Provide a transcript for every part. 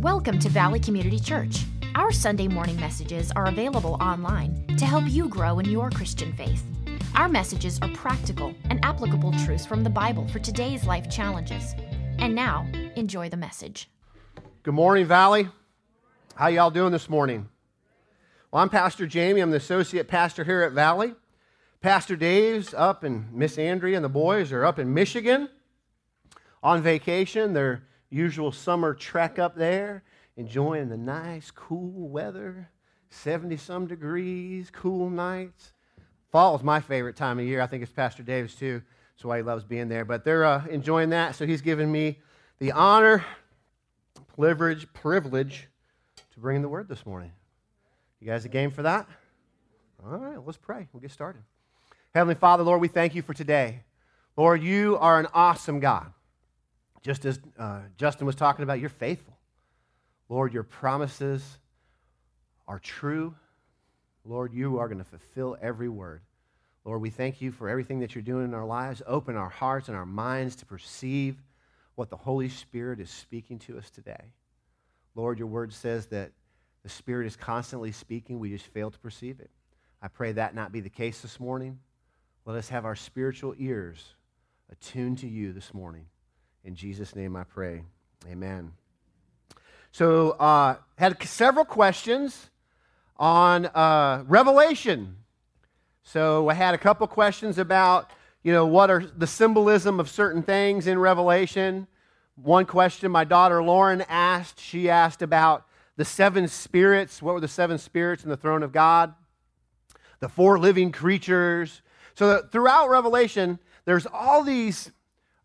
Welcome to Valley Community Church. Our Sunday morning messages are available online to help you grow in your Christian faith. Our messages are practical and applicable truths from the Bible for today's life challenges. And now, enjoy the message. Good morning, Valley. How y'all doing this morning? Well, I'm Pastor Jamie. I'm the associate pastor here at Valley. Pastor Dave's up, and Miss Andrea and the boys are up in Michigan on vacation. They're usual summer trek up there, enjoying the nice, cool weather 70 some degrees, cool nights. Fall is my favorite time of year. I think it's Pastor Dave's too. That's why he loves being there. But they're uh, enjoying that, so he's given me the honor, privilege, privilege to bring in the word this morning. You guys a game for that? All right, let's pray. We'll get started. Heavenly Father, Lord, we thank you for today. Lord, you are an awesome God. Just as uh, Justin was talking about, you're faithful. Lord, your promises are true. Lord, you are going to fulfill every word. Lord, we thank you for everything that you're doing in our lives. Open our hearts and our minds to perceive what the Holy Spirit is speaking to us today. Lord, your word says that the Spirit is constantly speaking. We just fail to perceive it. I pray that not be the case this morning. Let us have our spiritual ears attuned to you this morning. In Jesus' name I pray. Amen. So, uh, had several questions on uh, Revelation. So, I had a couple questions about, you know, what are the symbolism of certain things in Revelation. One question my daughter Lauren asked, she asked about the seven spirits. What were the seven spirits in the throne of God? The four living creatures. So, throughout Revelation, there's all these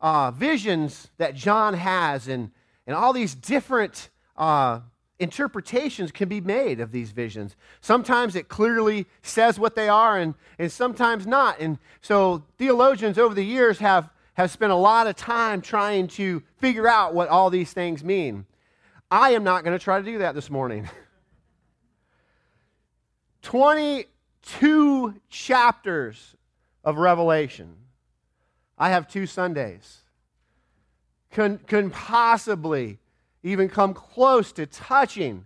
uh, visions that John has, and, and all these different uh, interpretations can be made of these visions. Sometimes it clearly says what they are, and, and sometimes not. And so theologians over the years have, have spent a lot of time trying to figure out what all these things mean. I am not going to try to do that this morning. 22 chapters of Revelation. I have two Sundays. Can, can possibly even come close to touching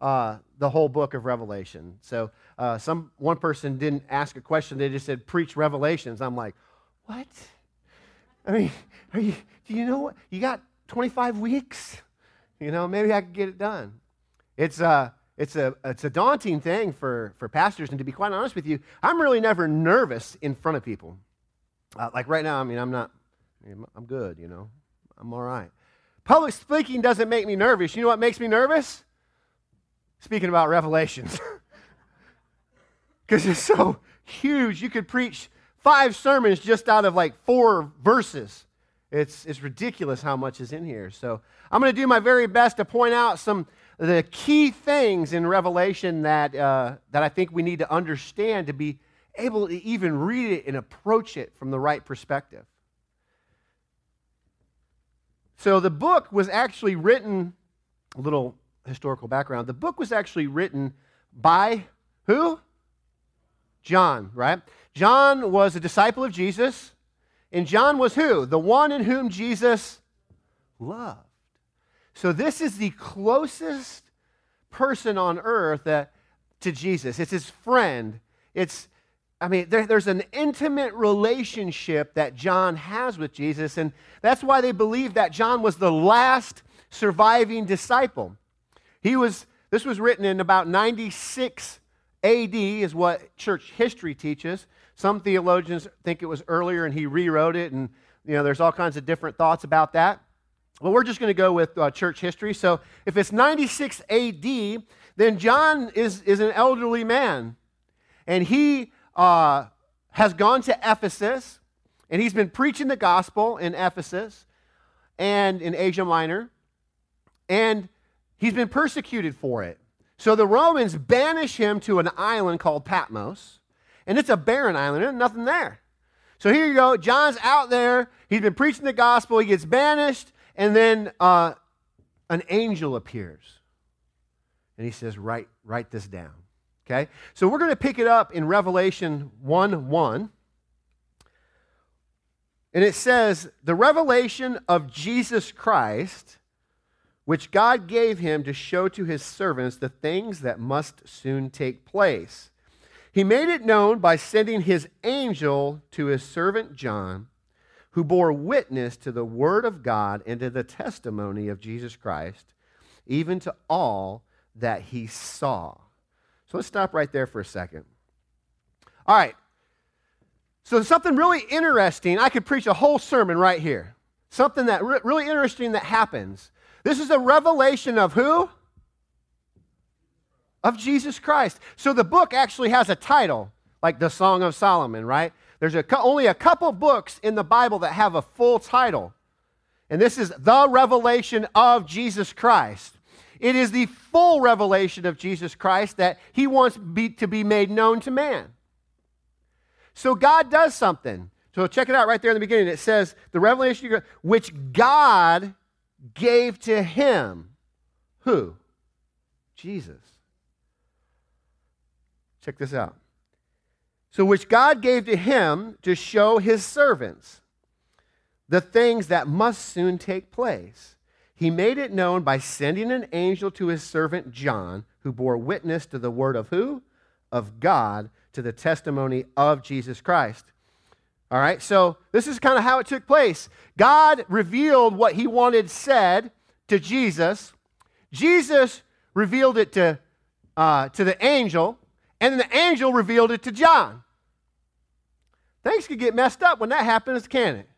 uh, the whole book of Revelation. So, uh, some one person didn't ask a question; they just said, "Preach Revelations." I'm like, "What? I mean, are you? Do you know what? You got 25 weeks? You know, maybe I could get it done." It's a uh, it's a it's a daunting thing for for pastors, and to be quite honest with you, I'm really never nervous in front of people. Uh, like right now, I mean, I'm not, I'm good, you know, I'm all right. Public speaking doesn't make me nervous. You know what makes me nervous? Speaking about Revelations. Because it's so huge. You could preach five sermons just out of like four verses. It's, it's ridiculous how much is in here. So I'm going to do my very best to point out some the key things in Revelation that, uh, that I think we need to understand to be able to even read it and approach it from the right perspective. So the book was actually written, a little historical background. The book was actually written by who? John, right? John was a disciple of Jesus, and John was who? The one in whom Jesus loved. So this is the closest person on earth that, to Jesus. It's his friend. It's I mean, there, there's an intimate relationship that John has with Jesus, and that's why they believe that John was the last surviving disciple. He was, this was written in about 96 AD, is what church history teaches. Some theologians think it was earlier and he rewrote it, and you know, there's all kinds of different thoughts about that. But we're just going to go with uh, church history. So if it's 96 AD, then John is, is an elderly man. And he uh, has gone to Ephesus, and he's been preaching the gospel in Ephesus and in Asia Minor, and he's been persecuted for it. So the Romans banish him to an island called Patmos, and it's a barren island, there's nothing there. So here you go, John's out there, he's been preaching the gospel, he gets banished, and then uh, an angel appears. And he says, write, write this down. Okay? So we're going to pick it up in Revelation 1 1. And it says, the revelation of Jesus Christ, which God gave him to show to his servants the things that must soon take place. He made it known by sending his angel to his servant John, who bore witness to the word of God and to the testimony of Jesus Christ, even to all that he saw. So let's stop right there for a second. All right. So, something really interesting, I could preach a whole sermon right here. Something that re- really interesting that happens. This is a revelation of who? Of Jesus Christ. So the book actually has a title, like the Song of Solomon, right? There's a, only a couple books in the Bible that have a full title. And this is the revelation of Jesus Christ. It is the full revelation of Jesus Christ that he wants be, to be made known to man. So God does something. So check it out right there in the beginning. It says, the revelation which God gave to him. Who? Jesus. Check this out. So, which God gave to him to show his servants the things that must soon take place. He made it known by sending an angel to his servant John, who bore witness to the word of who? Of God, to the testimony of Jesus Christ. All right, so this is kind of how it took place. God revealed what he wanted said to Jesus. Jesus revealed it to, uh, to the angel, and then the angel revealed it to John. Things could get messed up when that happens, can it?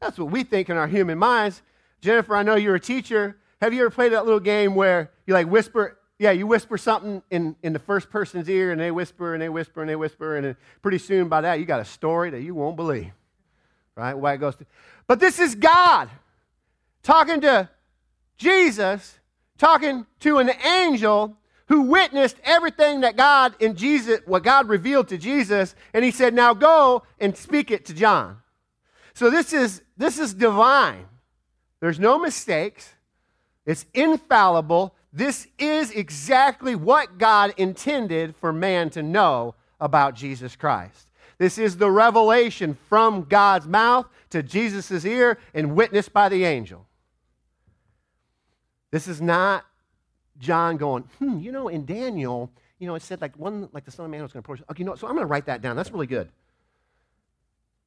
That's what we think in our human minds. Jennifer, I know you're a teacher. Have you ever played that little game where you like whisper, yeah, you whisper something in, in the first person's ear, and they whisper and they whisper and they whisper, and pretty soon by that, you got a story that you won't believe. Right? Why it goes to. But this is God talking to Jesus, talking to an angel who witnessed everything that God in Jesus, what God revealed to Jesus, and he said, Now go and speak it to John. So this is this is divine. There's no mistakes. It's infallible. This is exactly what God intended for man to know about Jesus Christ. This is the revelation from God's mouth to Jesus' ear and witnessed by the angel. This is not John going, hmm, you know, in Daniel, you know, it said like one, like the Son of Man was going to approach. Okay, you know, so I'm going to write that down. That's really good.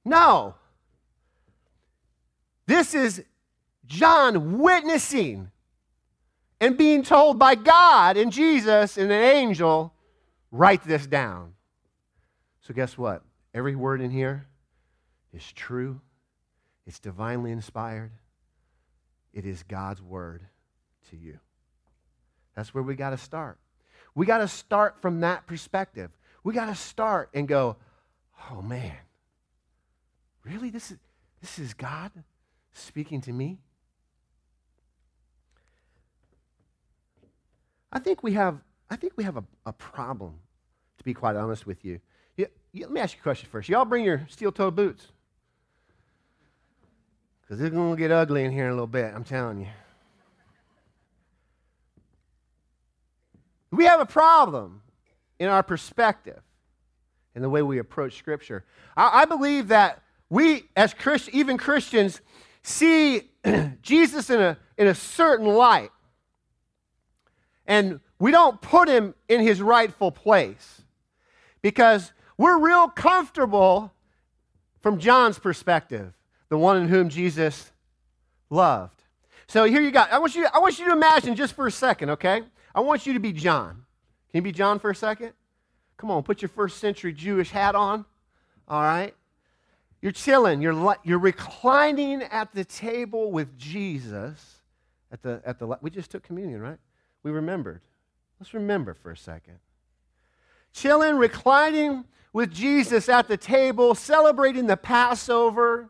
No. This is John witnessing and being told by God and Jesus and an angel, write this down. So, guess what? Every word in here is true, it's divinely inspired, it is God's word to you. That's where we got to start. We got to start from that perspective. We got to start and go, oh man, really? This is, this is God speaking to me? I think we have, I think we have a, a problem, to be quite honest with you. you, you let me ask you a question first. Y'all bring your steel toed boots? Because it's going to get ugly in here in a little bit, I'm telling you. We have a problem in our perspective in the way we approach Scripture. I, I believe that we, as Christ, even Christians, see Jesus in a, in a certain light and we don't put him in his rightful place because we're real comfortable from John's perspective, the one in whom Jesus loved. So here you go. I want you, I want you to imagine just for a second, okay? I want you to be John. Can you be John for a second? Come on, put your first century Jewish hat on. All right? You're chilling. You're, you're reclining at the table with Jesus. At the, at the, we just took communion, right? We remembered. Let's remember for a second. Chilling, reclining with Jesus at the table, celebrating the Passover,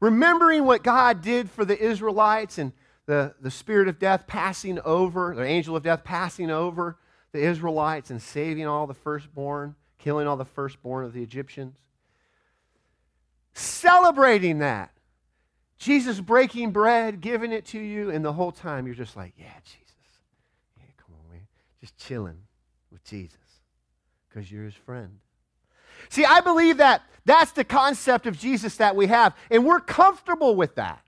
remembering what God did for the Israelites and the, the spirit of death passing over, the angel of death passing over the Israelites and saving all the firstborn, killing all the firstborn of the Egyptians. Celebrating that. Jesus breaking bread, giving it to you, and the whole time you're just like, yeah, Jesus just chilling with Jesus because you're his friend. See, I believe that that's the concept of Jesus that we have, and we're comfortable with that.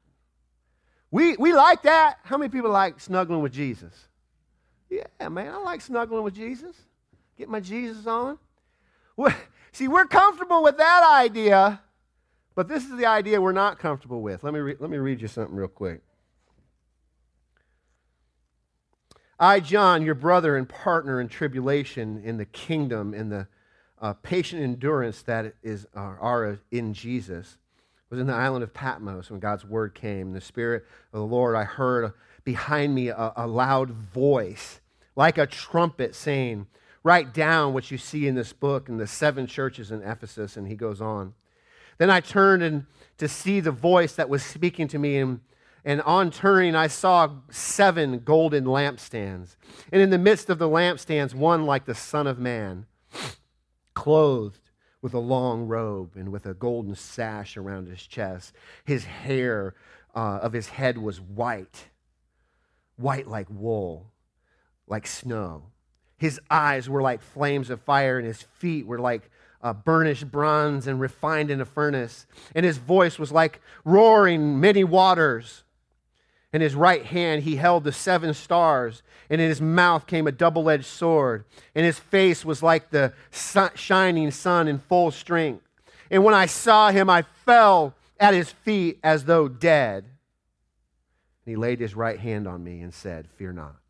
We, we like that. How many people like snuggling with Jesus? Yeah, man, I like snuggling with Jesus. Get my Jesus on. See, we're comfortable with that idea, but this is the idea we're not comfortable with. Let me, re- let me read you something real quick. I, John, your brother and partner in tribulation, in the kingdom, in the uh, patient endurance that is uh, are in Jesus, was in the island of Patmos when God's word came. In the Spirit of the Lord, I heard behind me a, a loud voice, like a trumpet, saying, Write down what you see in this book in the seven churches in Ephesus. And he goes on. Then I turned and to see the voice that was speaking to me, and and on turning, I saw seven golden lampstands. And in the midst of the lampstands, one like the Son of Man, clothed with a long robe and with a golden sash around his chest. His hair uh, of his head was white, white like wool, like snow. His eyes were like flames of fire, and his feet were like uh, burnished bronze and refined in a furnace. And his voice was like roaring many waters. In his right hand he held the seven stars, and in his mouth came a double edged sword, and his face was like the sun, shining sun in full strength. And when I saw him, I fell at his feet as though dead. And he laid his right hand on me and said, Fear not,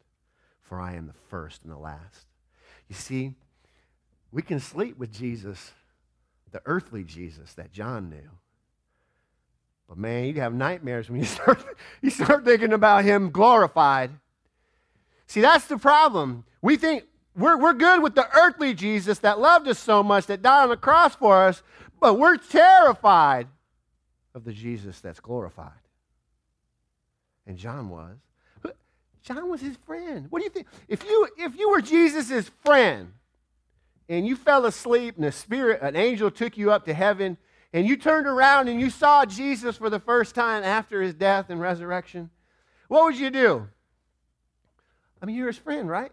for I am the first and the last. You see, we can sleep with Jesus, the earthly Jesus that John knew. But man, you have nightmares when you start, you start thinking about him glorified. See, that's the problem. We think we're, we're good with the earthly Jesus that loved us so much, that died on the cross for us, but we're terrified of the Jesus that's glorified. And John was. John was his friend. What do you think? If you, if you were Jesus' friend and you fell asleep and a spirit, an angel took you up to heaven and you turned around and you saw Jesus for the first time after his death and resurrection, what would you do? I mean, you're his friend, right?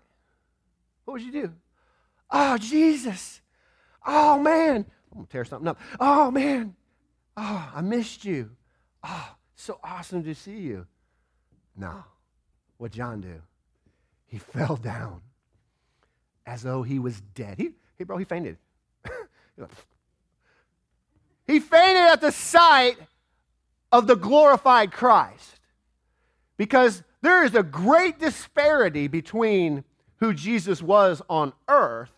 What would you do? Oh, Jesus. Oh, man. I'm going to tear something up. Oh, man. Oh, I missed you. Oh, so awesome to see you. No. What John do? He fell down as though he was dead. He, hey, bro, he fainted. He fainted at the sight of the glorified Christ because there is a great disparity between who Jesus was on earth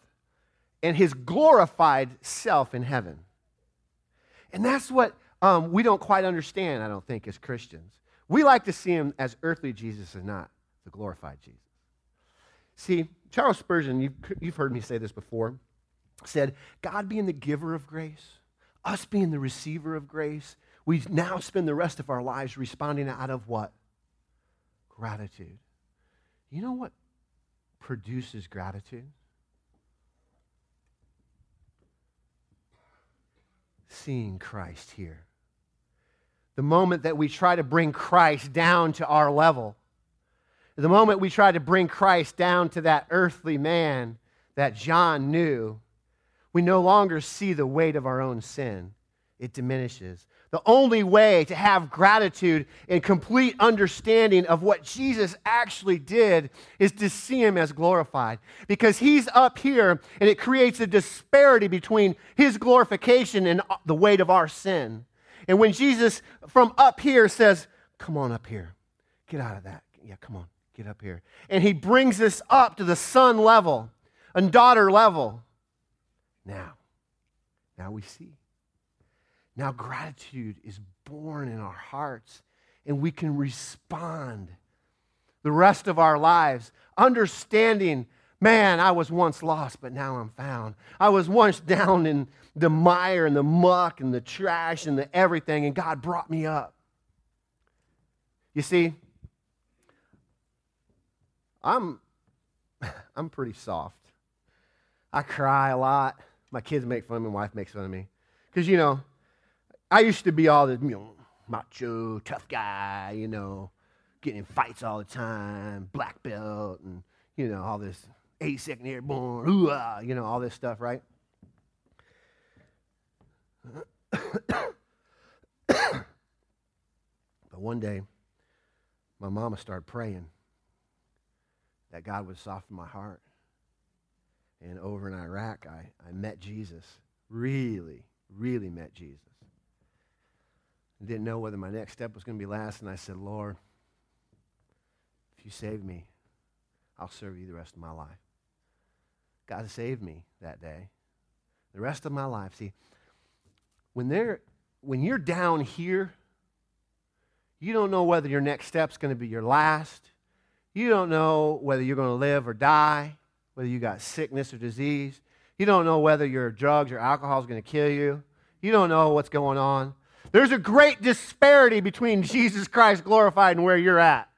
and his glorified self in heaven. And that's what um, we don't quite understand, I don't think, as Christians. We like to see him as earthly Jesus and not the glorified Jesus. See, Charles Spurgeon, you've, you've heard me say this before, said, God being the giver of grace us being the receiver of grace, we now spend the rest of our lives responding out of what? Gratitude. You know what produces gratitude? Seeing Christ here. The moment that we try to bring Christ down to our level, the moment we try to bring Christ down to that earthly man that John knew, we no longer see the weight of our own sin. It diminishes. The only way to have gratitude and complete understanding of what Jesus actually did is to see him as glorified. Because he's up here and it creates a disparity between his glorification and the weight of our sin. And when Jesus from up here says, Come on up here, get out of that. Yeah, come on, get up here. And he brings us up to the son level and daughter level now. Now we see. Now gratitude is born in our hearts, and we can respond the rest of our lives, understanding, man, I was once lost, but now I'm found. I was once down in the mire and the muck and the trash and the everything, and God brought me up. You see, I'm, I'm pretty soft. I cry a lot. My kids make fun of me, my wife makes fun of me. Because, you know, I used to be all this, you know, macho, tough guy, you know, getting in fights all the time, black belt, and, you know, all this 82nd Airborne, ooh, you know, all this stuff, right? but one day, my mama started praying that God would soften my heart. And over in Iraq, I, I met Jesus. Really, really met Jesus. I didn't know whether my next step was going to be last, and I said, Lord, if you save me, I'll serve you the rest of my life. God saved me that day. The rest of my life. See, when, they're, when you're down here, you don't know whether your next step's going to be your last. You don't know whether you're going to live or die, whether you got sickness or disease. You don't know whether your drugs or alcohol is going to kill you. You don't know what's going on. There's a great disparity between Jesus Christ glorified and where you're at.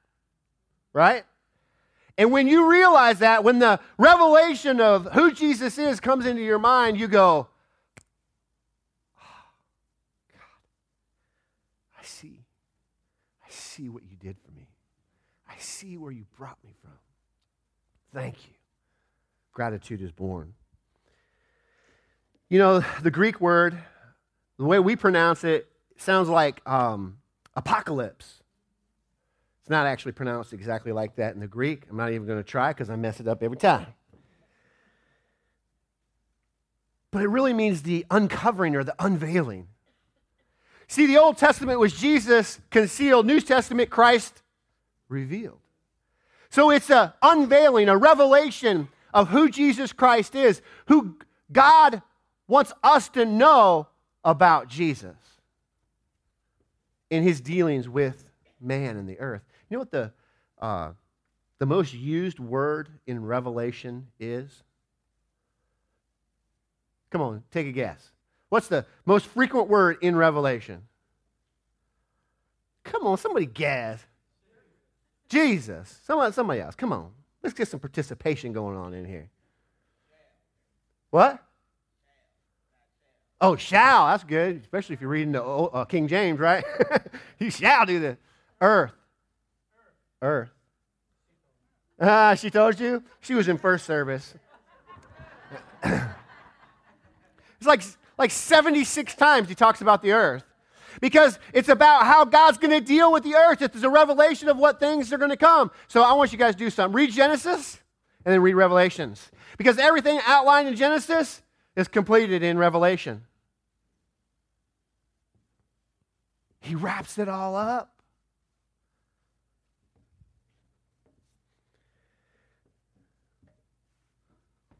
Right? And when you realize that, when the revelation of who Jesus is comes into your mind, you go, oh, God, I see. I see what you did for me. I see where you brought me from. Thank you. Gratitude is born. You know, the Greek word, the way we pronounce it, sounds like um, apocalypse. It's not actually pronounced exactly like that in the Greek. I'm not even going to try because I mess it up every time. But it really means the uncovering or the unveiling. See, the Old Testament was Jesus concealed, New Testament, Christ revealed. So it's an unveiling, a revelation of who Jesus Christ is, who God wants us to know about Jesus in his dealings with man and the earth. You know what the, uh, the most used word in Revelation is? Come on, take a guess. What's the most frequent word in Revelation? Come on, somebody guess. Jesus. Somebody, somebody else. Come on. Let's get some participation going on in here. What? Oh, shall. That's good, especially if you're reading the uh, King James, right? he shall do this. Earth. Earth. Ah, she told you? She was in first service. it's like, like 76 times he talks about the earth because it's about how God's going to deal with the earth. It's a revelation of what things are going to come. So I want you guys to do something. Read Genesis and then read Revelations because everything outlined in Genesis is completed in Revelation. He wraps it all up.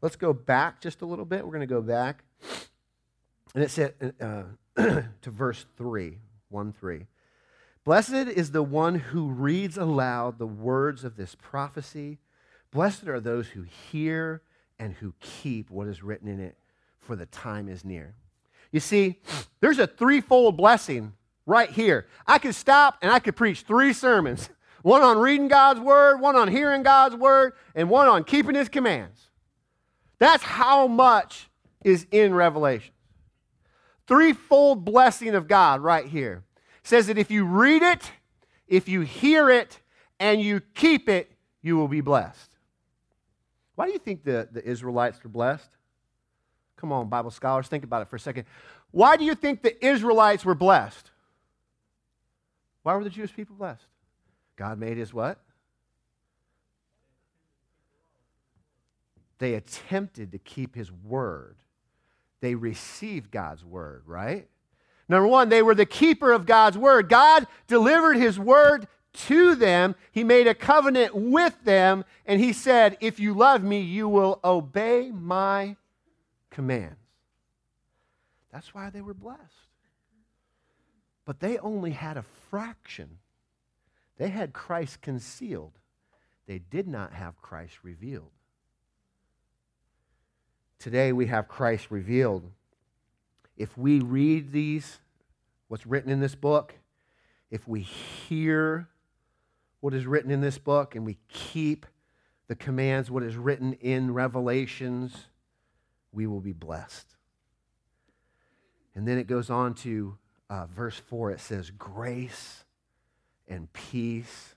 Let's go back just a little bit. We're going to go back. And it said uh, to verse 3, 1 3. Blessed is the one who reads aloud the words of this prophecy. Blessed are those who hear and who keep what is written in it, for the time is near. You see, there's a threefold blessing right here. I could stop and I could preach three sermons one on reading God's word, one on hearing God's word, and one on keeping his commands. That's how much is in Revelation. Threefold blessing of God right here. It says that if you read it, if you hear it, and you keep it, you will be blessed. Why do you think the, the Israelites were blessed? Come on, Bible scholars, think about it for a second. Why do you think the Israelites were blessed? Why were the Jewish people blessed? God made his what? They attempted to keep his word. They received God's word, right? Number one, they were the keeper of God's word. God delivered his word to them. He made a covenant with them, and he said, If you love me, you will obey my commands. That's why they were blessed. But they only had a fraction. They had Christ concealed, they did not have Christ revealed. Today we have Christ revealed. If we read these, what's written in this book, if we hear what is written in this book and we keep the commands, what is written in Revelations, we will be blessed. And then it goes on to uh, verse 4. It says, Grace and peace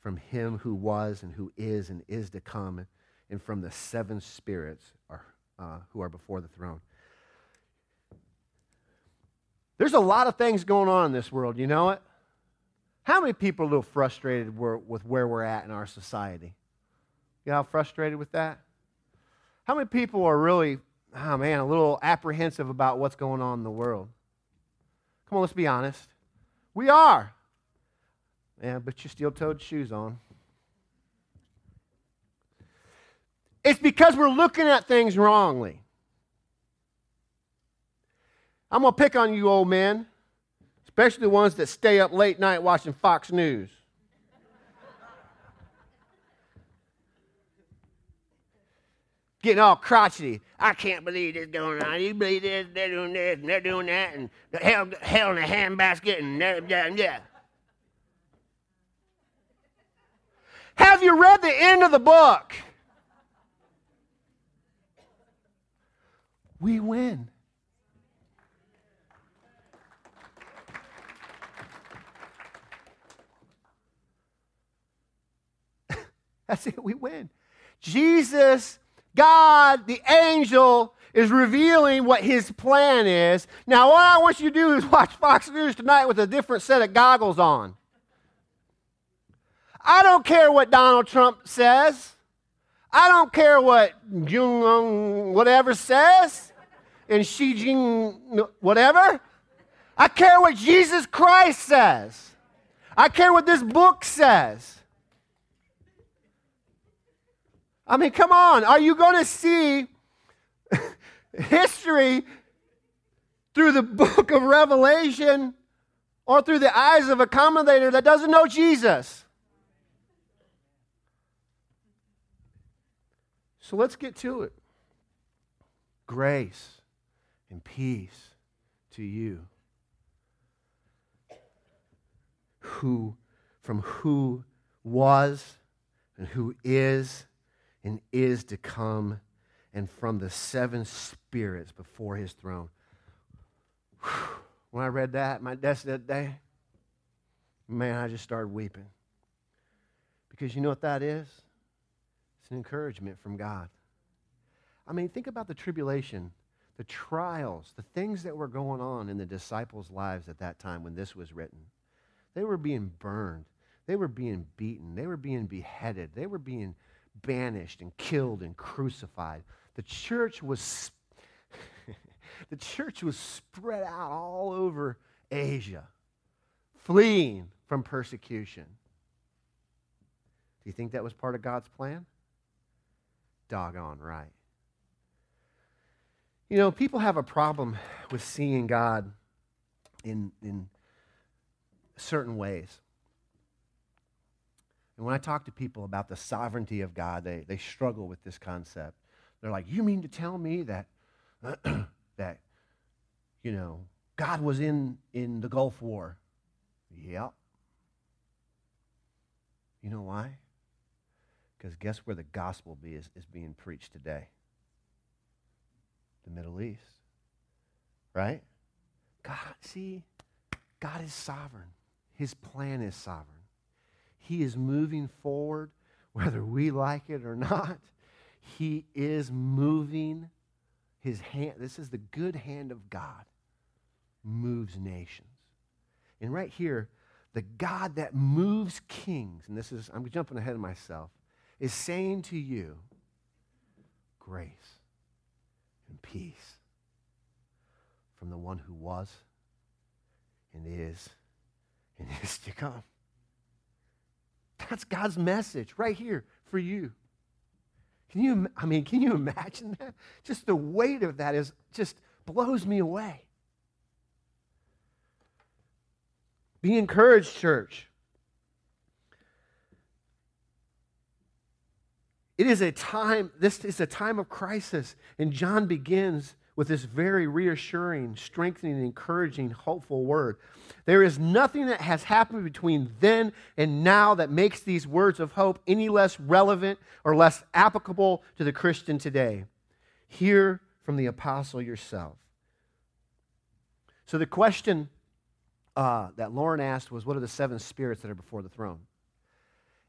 from him who was and who is and is to come and from the seven spirits are, uh, who are before the throne. There's a lot of things going on in this world, you know it? How many people are a little frustrated with where we're at in our society? You know how frustrated with that? How many people are really, oh man, a little apprehensive about what's going on in the world? Come on, let's be honest. We are. Yeah, but you steel toed shoes on. It's because we're looking at things wrongly. I'm going to pick on you, old men, especially the ones that stay up late night watching Fox News. Getting all crotchety. I can't believe this going on. You believe this? They're doing this and they're doing that, and hell, hell in a handbasket, and yeah, yeah. Have you read the end of the book? We win. That's it, we win. Jesus, God, the angel, is revealing what his plan is. Now, what I want you to do is watch Fox News tonight with a different set of goggles on. I don't care what Donald Trump says. I don't care what Jung whatever says and Xi Jing whatever. I care what Jesus Christ says. I care what this book says. I mean, come on. Are you going to see history through the book of Revelation or through the eyes of a commentator that doesn't know Jesus? So let's get to it. Grace and peace to you. Who, from who was and who is and is to come, and from the seven spirits before his throne. When I read that my desk that day, man, I just started weeping. Because you know what that is? It's an encouragement from God. I mean, think about the tribulation, the trials, the things that were going on in the disciples' lives at that time when this was written. They were being burned, they were being beaten, they were being beheaded, they were being banished and killed and crucified. The church was the church was spread out all over Asia, fleeing from persecution. Do you think that was part of God's plan? Doggone right. You know, people have a problem with seeing God in, in certain ways. And when I talk to people about the sovereignty of God, they, they struggle with this concept. They're like, You mean to tell me that, that you know, God was in, in the Gulf War? Yep. You know why? Because guess where the gospel is, is being preached today? The Middle East. Right? God, see, God is sovereign. His plan is sovereign. He is moving forward, whether we like it or not. He is moving his hand. This is the good hand of God, moves nations. And right here, the God that moves kings, and this is, I'm jumping ahead of myself, is saying to you, grace and peace from the one who was and is and is to come. That's God's message right here for you. Can you, I mean, can you imagine that? Just the weight of that is just blows me away. Be encouraged, church. It is a time, this is a time of crisis. And John begins with this very reassuring, strengthening, encouraging, hopeful word. There is nothing that has happened between then and now that makes these words of hope any less relevant or less applicable to the Christian today. Hear from the apostle yourself. So, the question uh, that Lauren asked was what are the seven spirits that are before the throne?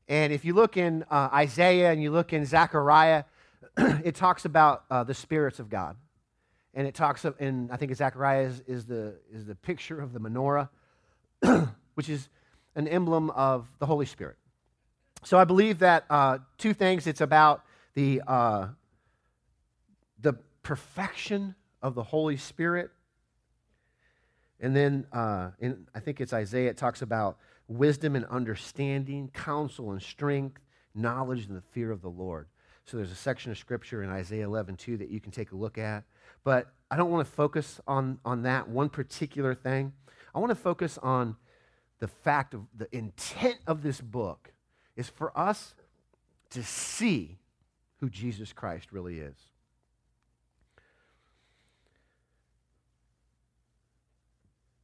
And if you look in uh, Isaiah and you look in Zechariah, it talks about uh, the spirits of God and it talks of, and I think Zechariah is, is, the, is the picture of the menorah, which is an emblem of the Holy Spirit. So I believe that uh, two things it's about the, uh, the perfection of the Holy Spirit. And then uh, in, I think it's Isaiah, it talks about wisdom and understanding, counsel and strength, knowledge and the fear of the Lord. So there's a section of scripture in Isaiah 11, 2 that you can take a look at. But I don't want to focus on, on that one particular thing. I want to focus on the fact of the intent of this book is for us to see who Jesus Christ really is.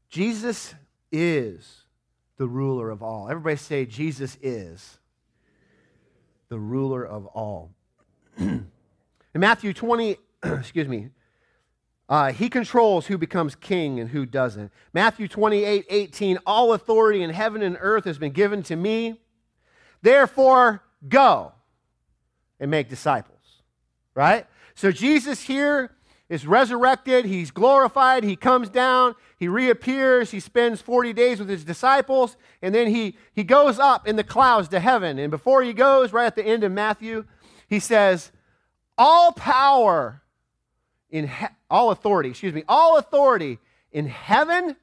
Jesus is the ruler of all. Everybody say, Jesus is the ruler of all. In Matthew 20, excuse me, uh, he controls who becomes king and who doesn't. Matthew 28, 18, all authority in heaven and earth has been given to me. Therefore, go and make disciples. Right? So Jesus here is resurrected. He's glorified. He comes down. He reappears. He spends 40 days with his disciples. And then he, he goes up in the clouds to heaven. And before he goes, right at the end of Matthew, he says, All power in he- all authority, excuse me, all authority in heaven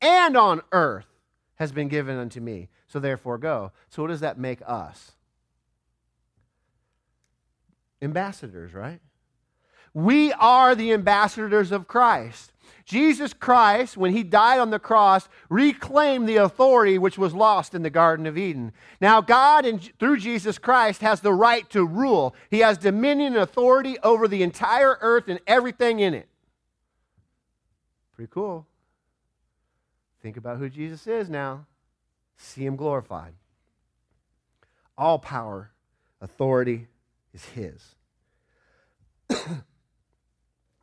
and on earth has been given unto me. So therefore go. So what does that make us? Ambassadors, right? We are the ambassadors of Christ. Jesus Christ, when he died on the cross, reclaimed the authority which was lost in the Garden of Eden. Now, God, in, through Jesus Christ, has the right to rule. He has dominion and authority over the entire earth and everything in it. Pretty cool. Think about who Jesus is now. See him glorified. All power, authority is his.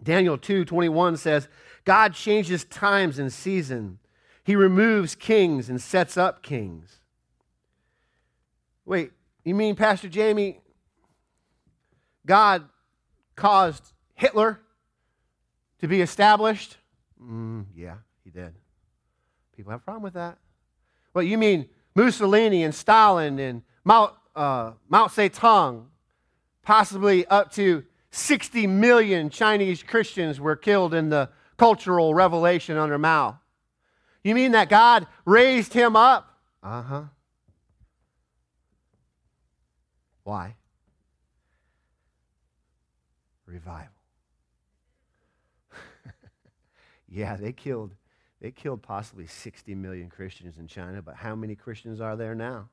Daniel 2 21 says, God changes times and season. He removes kings and sets up kings. Wait, you mean, Pastor Jamie, God caused Hitler to be established? Mm, yeah, he did. People have a problem with that. Well, you mean Mussolini and Stalin and Mao, uh, Mao Zedong, possibly up to 60 million Chinese Christians were killed in the cultural revelation under Mao. You mean that God raised him up? Uh huh. Why? Revival. yeah, they killed they killed possibly 60 million Christians in China, but how many Christians are there now?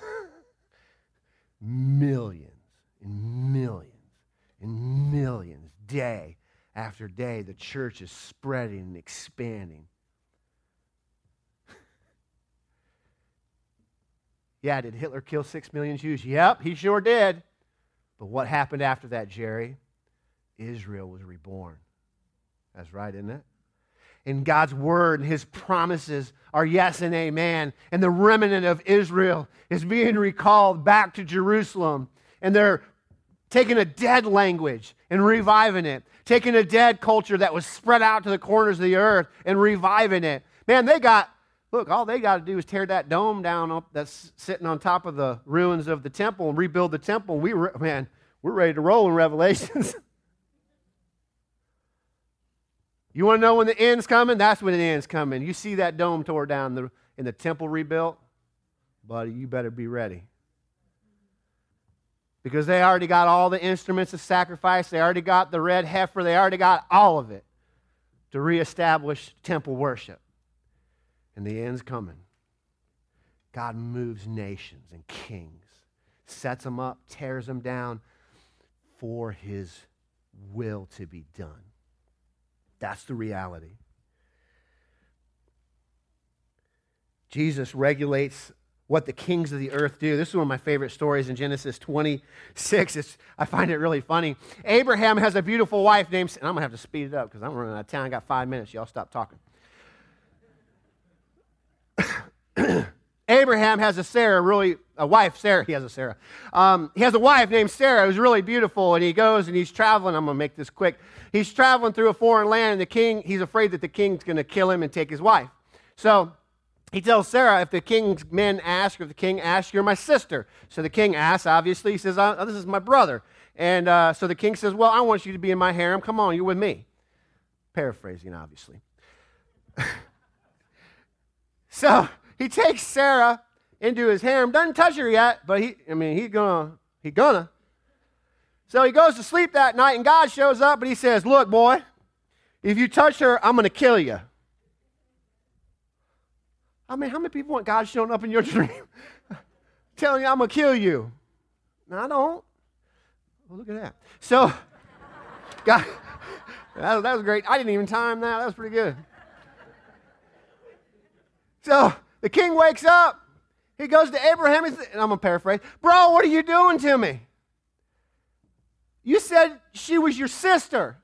millions and millions and millions, day after day, the church is spreading and expanding. yeah, did Hitler kill six million Jews? Yep, he sure did. But what happened after that, Jerry? Israel was reborn. That's right, isn't it? And God's word and his promises are yes and amen. And the remnant of Israel is being recalled back to Jerusalem. And they're taking a dead language and reviving it, taking a dead culture that was spread out to the corners of the earth and reviving it. Man, they got, look, all they got to do is tear that dome down up that's sitting on top of the ruins of the temple and rebuild the temple. We, man, we're ready to roll in Revelations. you want to know when the end's coming? That's when the end's coming. You see that dome tore down the, and the temple rebuilt? Buddy, you better be ready because they already got all the instruments of sacrifice, they already got the red heifer, they already got all of it to reestablish temple worship. And the end's coming. God moves nations and kings, sets them up, tears them down for his will to be done. That's the reality. Jesus regulates what the kings of the earth do. This is one of my favorite stories in Genesis 26. It's, I find it really funny. Abraham has a beautiful wife named, and I'm going to have to speed it up because I'm running out of time. I got five minutes. Y'all stop talking. Abraham has a Sarah, really, a wife, Sarah. He has a Sarah. Um, he has a wife named Sarah who's really beautiful, and he goes and he's traveling. I'm going to make this quick. He's traveling through a foreign land, and the king, he's afraid that the king's going to kill him and take his wife. So he tells Sarah, if the king's men ask, or if the king asks, you're my sister. So the king asks, obviously. He says, oh, this is my brother. And uh, so the king says, well, I want you to be in my harem. Come on, you're with me. Paraphrasing, obviously. so he takes Sarah into his harem. Doesn't touch her yet, but he, I mean, he's gonna, he's gonna. So he goes to sleep that night, and God shows up, and he says, Look, boy, if you touch her, I'm gonna kill you. I mean, how many people want God showing up in your dream? Telling you I'm gonna kill you. No, I don't. Well, look at that. So, God, that, that was great. I didn't even time that. That was pretty good. So the king wakes up. He goes to Abraham, and I'm going to paraphrase, Bro, what are you doing to me? You said she was your sister.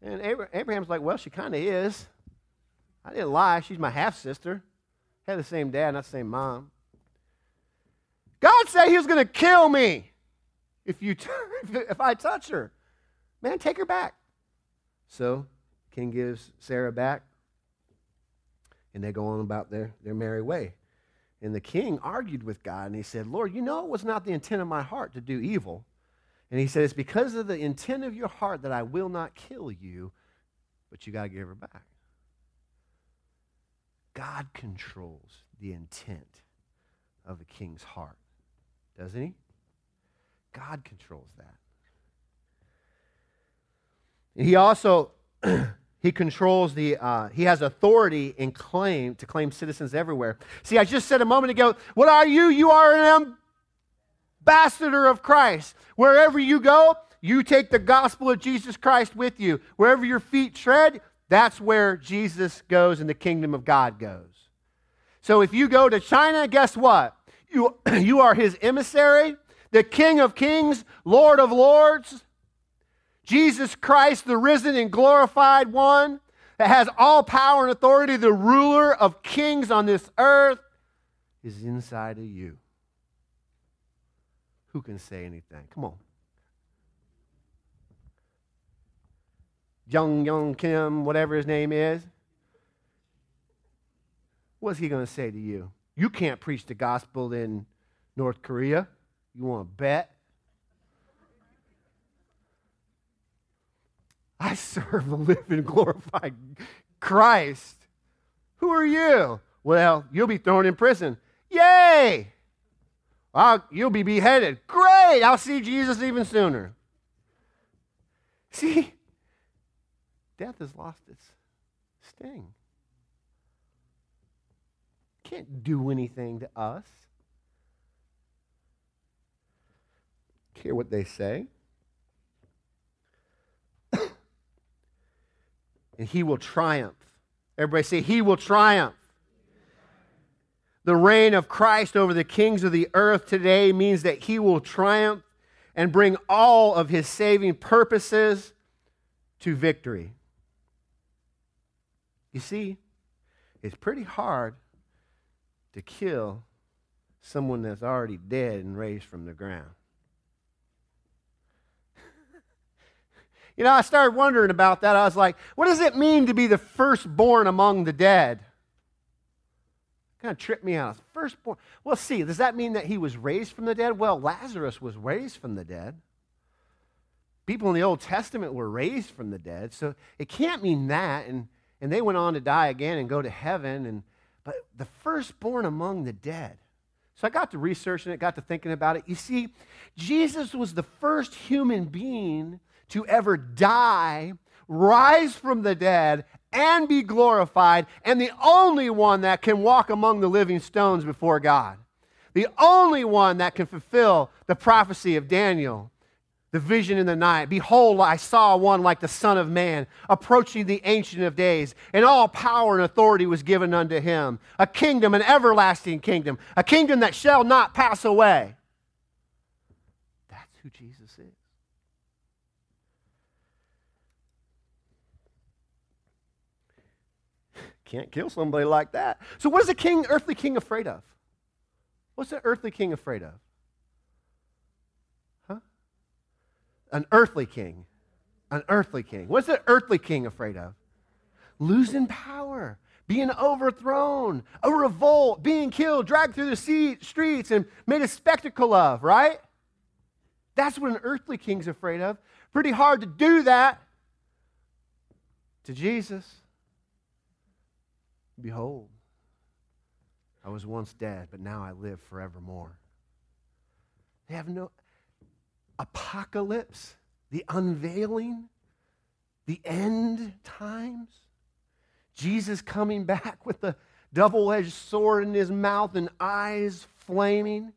And Abraham's like, Well, she kind of is. I didn't lie. She's my half sister. Had the same dad, not the same mom. God said he was going to kill me if, you t- if I touch her. Man, take her back. So, king gives Sarah back, and they go on about their, their merry way. And the king argued with God, and he said, Lord, you know it was not the intent of my heart to do evil. And he said, It's because of the intent of your heart that I will not kill you, but you got to give her back. God controls the intent of the king's heart, doesn't he? God controls that. He also he controls the uh, he has authority and claim to claim citizens everywhere. See, I just said a moment ago, what are you? You are an ambassador of Christ. Wherever you go, you take the gospel of Jesus Christ with you. Wherever your feet tread, that's where Jesus goes and the kingdom of God goes. So if you go to China, guess what? You, you are his emissary the King of Kings, Lord of Lords, Jesus Christ, the risen and glorified one that has all power and authority, the ruler of kings on this earth, is inside of you. Who can say anything? Come on. Jung Young Kim, whatever his name is. What's he going to say to you? You can't preach the gospel in North Korea. You want to bet? I serve the living, glorified Christ. Who are you? Well, you'll be thrown in prison. Yay! Well, you'll be beheaded. Great! I'll see Jesus even sooner. See, death has lost its sting. Can't do anything to us. Hear what they say. and he will triumph. Everybody say, He will triumph. The reign of Christ over the kings of the earth today means that he will triumph and bring all of his saving purposes to victory. You see, it's pretty hard to kill someone that's already dead and raised from the ground. You know, I started wondering about that. I was like, what does it mean to be the firstborn among the dead? Kind of tripped me out. Firstborn. Well, see, does that mean that he was raised from the dead? Well, Lazarus was raised from the dead. People in the Old Testament were raised from the dead, so it can't mean that. And, and they went on to die again and go to heaven. And, but the firstborn among the dead. So I got to researching it, got to thinking about it. You see, Jesus was the first human being to ever die, rise from the dead, and be glorified, and the only one that can walk among the living stones before God. The only one that can fulfill the prophecy of Daniel, the vision in the night. Behold, I saw one like the Son of Man approaching the Ancient of Days, and all power and authority was given unto him. A kingdom, an everlasting kingdom, a kingdom that shall not pass away. That's who Jesus is. can't kill somebody like that. So, what is a king, earthly king afraid of? What's an earthly king afraid of? Huh? An earthly king. An earthly king. What's an earthly king afraid of? Losing power, being overthrown, a revolt, being killed, dragged through the streets, and made a spectacle of, right? That's what an earthly king's afraid of. Pretty hard to do that to Jesus. Behold, I was once dead, but now I live forevermore. They have no apocalypse, the unveiling, the end times. Jesus coming back with the double edged sword in his mouth and eyes flaming,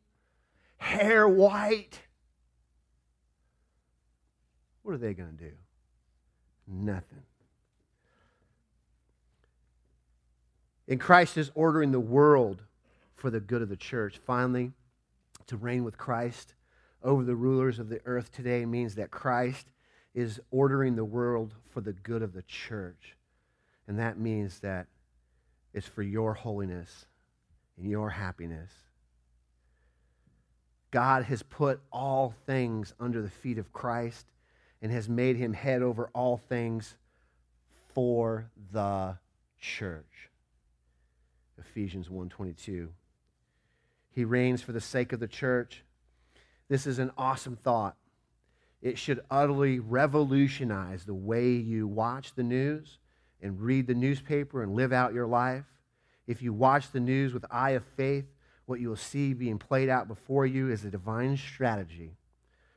hair white. What are they going to do? Nothing. And Christ is ordering the world for the good of the church. Finally, to reign with Christ over the rulers of the earth today means that Christ is ordering the world for the good of the church. And that means that it's for your holiness and your happiness. God has put all things under the feet of Christ and has made him head over all things for the church. Ephesians 1:22. He reigns for the sake of the church. This is an awesome thought. It should utterly revolutionize the way you watch the news and read the newspaper and live out your life. If you watch the news with eye of faith, what you will see being played out before you is a divine strategy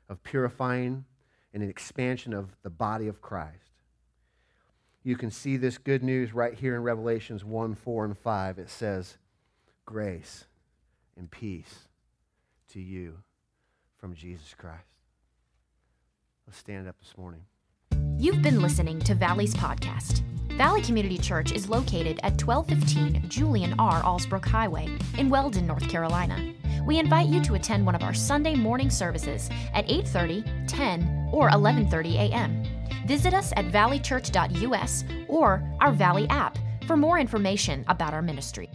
of purifying and an expansion of the body of Christ. You can see this good news right here in Revelations 1 4 and 5. It says, Grace and peace to you from Jesus Christ. Let's stand up this morning. You've been listening to Valley's podcast. Valley Community Church is located at 1215 Julian R. Allsbrook Highway in Weldon, North Carolina. We invite you to attend one of our Sunday morning services at 8:30, 10, or 11:30 a.m. Visit us at valleychurch.us or our Valley app for more information about our ministry.